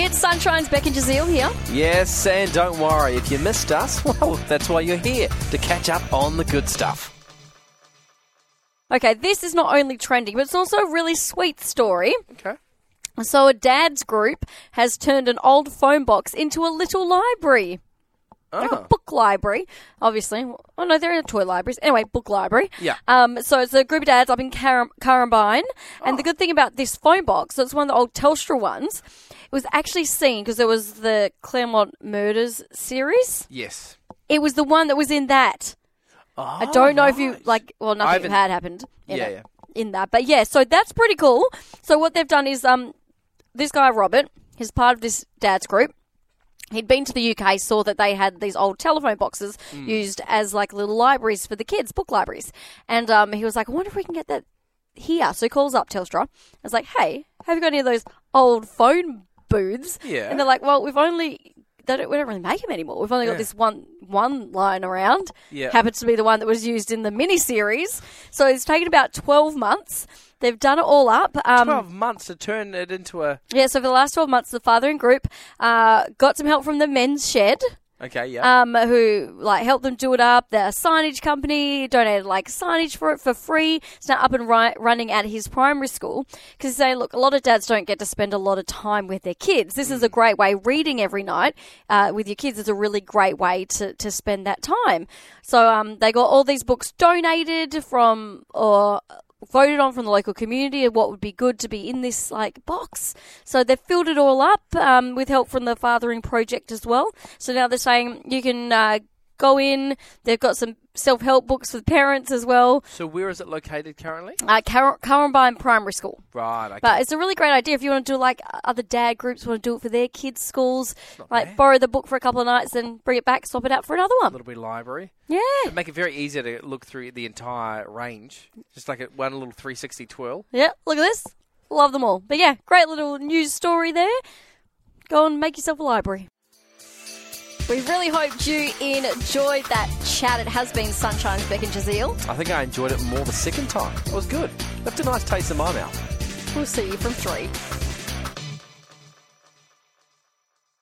It's Sunshine's Beck and Jazeel here. Yes, and don't worry, if you missed us, well, that's why you're here, to catch up on the good stuff. Okay, this is not only trending, but it's also a really sweet story. Okay. So, a dad's group has turned an old phone box into a little library. Like a Oh, book library, obviously. Oh no, they're in toy libraries. Anyway, book library. Yeah. Um. So it's a group of dads up in Car- Carambine, and Oh. the good thing about this phone box, so it's one of the old Telstra ones. It was actually seen because there was the Claremont Murders series. yes. It was the one that was in that. Oh, I don't know if you like. Well, nothing had happened. In Yeah, it, yeah. In that, but yeah. So that's pretty cool. So what they've done is, um, this guy Robert, he's part of this dad's group. He'd been to the UK, saw that they had these old telephone boxes Hmm. used as like little libraries for the kids, book libraries, and um, he was like, I wonder if we can get that here. So he calls up Telstra. I was like, Hey, have you got any of those old phone booths? Yeah. And they're like, Well, we've only they don't, we don't really make them anymore. We've only got Yeah. this one one line around. Yeah. Happens to be the one that was used in the mini series. So it's taken about twelve months. They've done it all up. Um, 12 months to turn it into a. yeah, so for the last 12 months, the father and group uh, got some help from the men's shed, Okay, yeah. um, who like helped them do it up. The signage company donated like signage for it for free. It's now up and ri- running at his primary school because they say, look, a lot of dads don't get to spend a lot of time with their kids. This is a great way. Reading every night uh, with your kids is a really great way to, to spend that time. So um, they got all these books donated from or voted on from the local community of what would be good to be in this like box. So they've filled it all up um, with help from the Fathering Project as well. So now they're saying you can uh, go in. They've got some self help books for parents as well. so where is it located currently? Uh, Car- Carambine Primary School. Right, okay. But it's a really great idea if you want to do like other dad groups want to do it for their kids' schools. Like bad. borrow the book for a couple of nights, then bring it back, swap it out for another one. a one. little bit of library. Yeah. It'd make it very easy to look through the entire range. Just like a, one little 360 twirl. Yeah, look at this. Love them all. But yeah, great little news story there. Go and make yourself a library. We really hoped you enjoyed that chat. It has been Sunshine's Beck and Jazeel. I think I enjoyed it more the second time. It was good. Left a nice taste in my mouth. We'll see you from three.